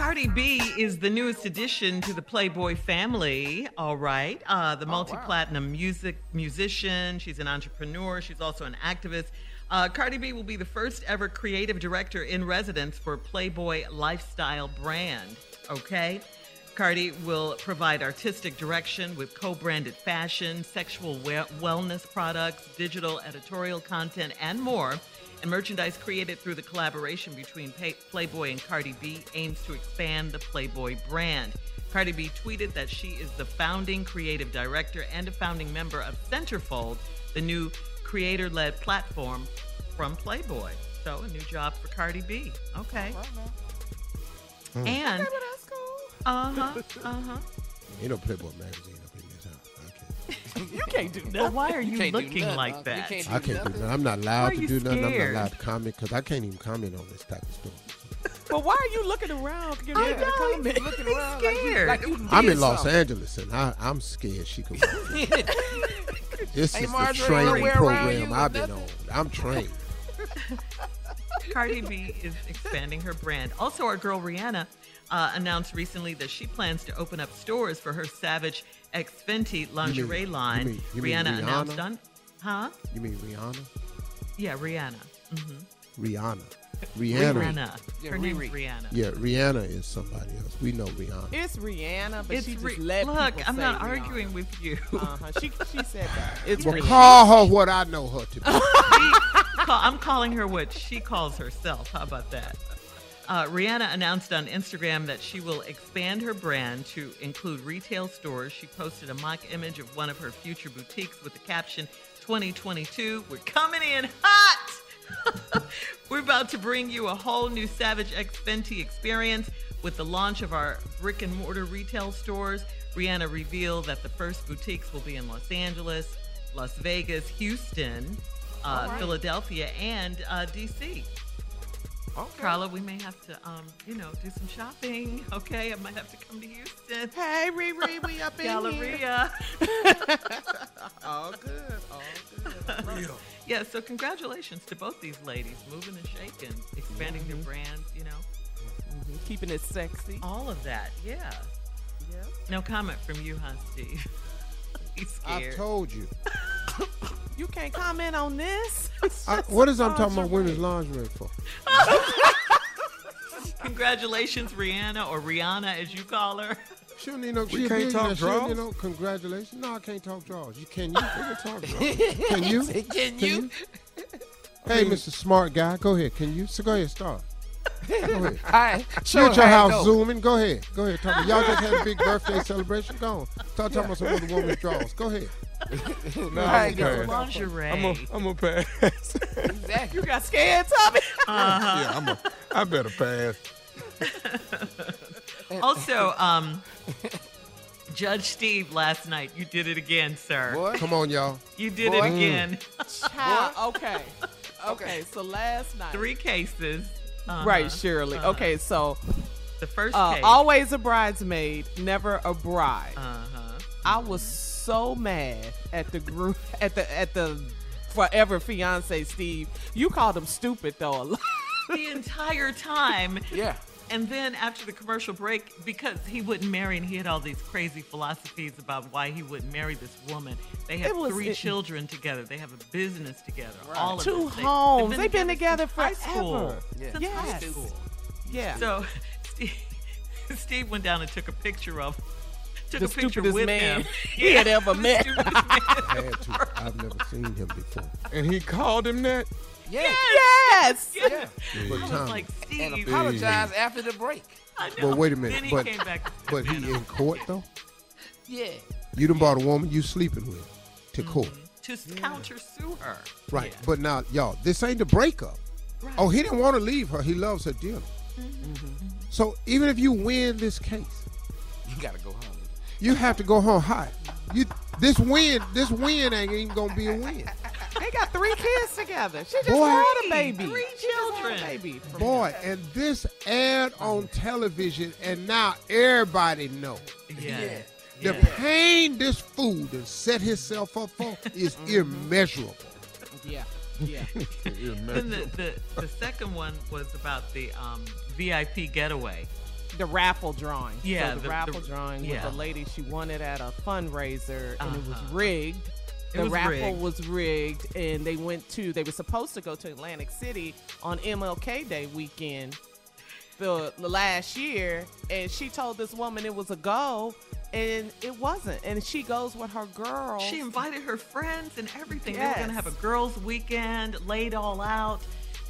Cardi B is the newest addition to the Playboy family. All right, uh, the multi-platinum music musician. She's an entrepreneur. She's also an activist. Uh, Cardi B will be the first ever creative director in residence for Playboy lifestyle brand. Okay. Cardi will provide artistic direction with co branded fashion, sexual wellness products, digital editorial content, and more. And merchandise created through the collaboration between Pay- Playboy and Cardi B aims to expand the Playboy brand. Cardi B tweeted that she is the founding creative director and a founding member of Centerfold, the new creator led platform from Playboy. So, a new job for Cardi B. Okay. And, uh huh, uh huh. Ain't no Playboy magazine You can't do Well, why are you, can't looking nothing. like You that? can't I can't do nothing. that. I'm not allowed to you do nothing. I'm not allowed to comment because I can't even comment on this type of stuff. But why are you looking around? You're I making a know, comment. he's Looking around like you, scared. like you I'm in Los something. Angeles and I, I'm scared she could. this Hey, is the training program I've with been on. I'm trained. Cardi B is expanding her brand. Also, our girl Rihanna uh, announced recently that she plans to open up stores for her Savage X Fenty lingerie you line. mean- you mean Rihanna Rihanna? announced on, huh? You mean Rihanna? Yeah, Rihanna. Rihanna. Rihanna. Rihanna. Yeah, Her name's Riri. Rihanna. Yeah, Rihanna is somebody else. We know Rihanna. It's Rihanna, but It's she just Ri- let look. I'm not Rihanna. arguing with you. Uh-huh. She she said that. It's Well, Rihanna. call her what I know her to be. Call- I'm calling her what she calls herself. How about that? Uh, Rihanna announced on Instagram that she will expand her brand to include retail stores. She posted a mock image of one of her future boutiques with the caption 2022, we're coming in hot. we're about to bring you a whole new Savage X Fenty experience with the launch of our brick and mortar retail stores. Rihanna revealed that the first boutiques will be in Los Angeles, Las Vegas, Houston, uh, Philadelphia, and uh, DC. Okay. Carla, we may have to, um, you know, do some shopping. Okay, I might have to come to Houston. Hey, Riri, we up in here. Galleria. All good, all good. Yeah, so congratulations to both these ladies, moving and shaking, expanding Mm-hmm. their brands, you know, Keeping it sexy. all of that. Yeah. No comment from you, huh, Steve? He's I scared. told you. You can't comment on this. I, what is I'm talking about women's lingerie for? Congratulations, Rihanna, or Rihanna as you call her. She don't need no. We she can't talk billionaire. She don't need no congratulations. No, I can't talk draws. You can you? We can talk draws. Can you? Can you? Hey, Mr. Smart Guy, go ahead. Can you? So go ahead, start. Go ahead. All right. You Show at your how house go. zooming. Go ahead. Go ahead. Talk. Y'all just had a big birthday celebration. Go on. Start talking about some other woman's draws. Go ahead. No, All I'm right, get pass. lingerie. I'm gonna, I'm gonna pass. You got scared, Tommy? yeah, I'm a, I better pass. also, um, Judge Steve, last night you did it again, sir. Boy. Come on, y'all. You did Boy. it again. Child, okay. Okay, so last night. Three cases. Uh-huh. Right, Shirley. Uh-huh. Okay, so The first uh, case. always a bridesmaid, never a bride. Uh-huh. I was so mad at the group at the at the forever fiance Steve. You called him stupid though. a lot. the entire time. Yeah. And then after the commercial break, because he wouldn't marry and he had all these crazy philosophies about why he wouldn't marry this woman. They have was- three it- children together. They have a business together. All of Two this. They- homes. They've been together since high school. forever. Yeah. Since high school. Yeah. So Steve, Steve went down and took a picture of took the a picture stupidest with man him. he had ever met. Stupidest. I had to. I've never seen him before. And he called him that. Yeah. Yes. Yeah. But I was Tommy, like, And Steve. apologized after the break. I know. Well, wait a minute, Then he but- came back. but he in court though. Yeah. You done brought a woman you sleeping with to mm-hmm. court, to counter sue her. right? Yeah. But now, y'all, this ain't the breakup. Oh, he didn't want to leave her. He loves her dearly. Mm-hmm. So even if you win this case, You gotta go home. You have to go home hot. You this win, this win ain't even gonna be a win. They got three kids together. She just Boy. had a baby. Three She just had a children. baby. Boy, him. and this aired on television, and now everybody know Yeah. the Yeah. pain this fool has set himself up for is immeasurable. Yeah. Yeah. Then the, the, the second one was about the um, VIP getaway. The raffle drawing. Yeah, So the, the- raffle the- drawing yeah. was a lady she won it at a fundraiser and it was Uh-huh. rigged. It The was raffle rigged. was rigged and they went to they were supposed to go to Atlantic City on MLK Day weekend the, the last year and she told this woman it was a go and it wasn't. And she goes with her girl. She invited her friends and everything. They were going to have a girls' weekend, laid all out.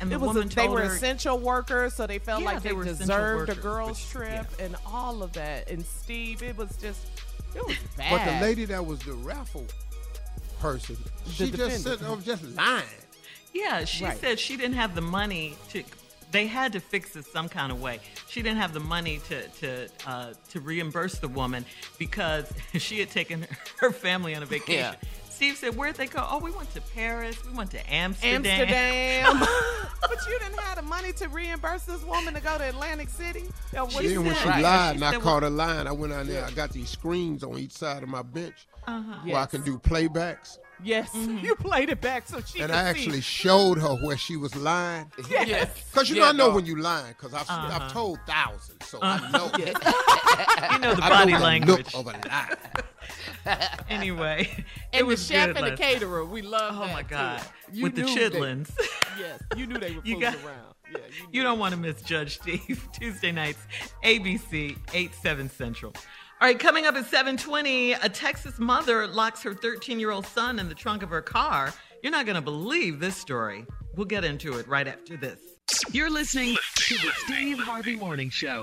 And the it was woman a, they told were her, essential workers, so they felt Yeah, like they they, were essential deserved a girls' which- trip and all of that. And Steve, it was just, it was bad. But the lady that was the raffle person, she just said, "I'm just lying." Yeah, she Right. said she didn't have the money to. They had to fix it some kind of way. She didn't have the money to to uh, to reimburse the woman because she had taken her family on a vacation. Yeah. Steve said, "Where'd they go? Oh, we went to Paris. We went to Amsterdam." Amsterdam. but you didn't have the money to reimburse this woman to go to Atlantic City. Or what She Then when she Right. lied She and I said, caught her lying, I went out there. I got these screens on each side of my bench Uh-huh. where I can do playbacks, Yes, Mm-hmm. you played it back so she and could I see. actually showed her where she was lying. Yes. Cause you Yeah, know I know dog. when you lying, cause I've Uh-huh. I've told thousands, so I know. You know the I body know the language. look of a lie. Anyway, it and the was chef good and the caterer, we love Oh that, my too. God! You With the knew they- chitlins. Yes, you knew they were You fooling got- around. Yeah, you, You don't want to miss Judge Steve Tuesday nights, ABC 8 7 Central. All right, coming up at 7:20, a Texas mother locks her 13-year-old son in the trunk of her car. You're not going to believe this story. We'll get into it right after this. You're listening to the Steve Harvey Morning Show.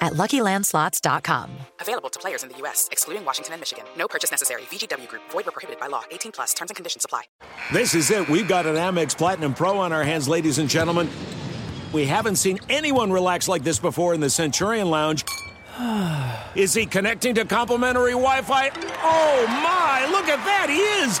at luckylandslots.com. Available to players in the U.S., excluding Washington and Michigan. No purchase necessary. VGW Group, void were prohibited by law. 18 plus terms and conditions apply. This is it. We've got an Amex Platinum Pro on our hands, ladies and gentlemen. We haven't seen anyone relax like this before in the Centurion Lounge. Is he connecting to complimentary Wi Fi? Oh my, look at that, he is!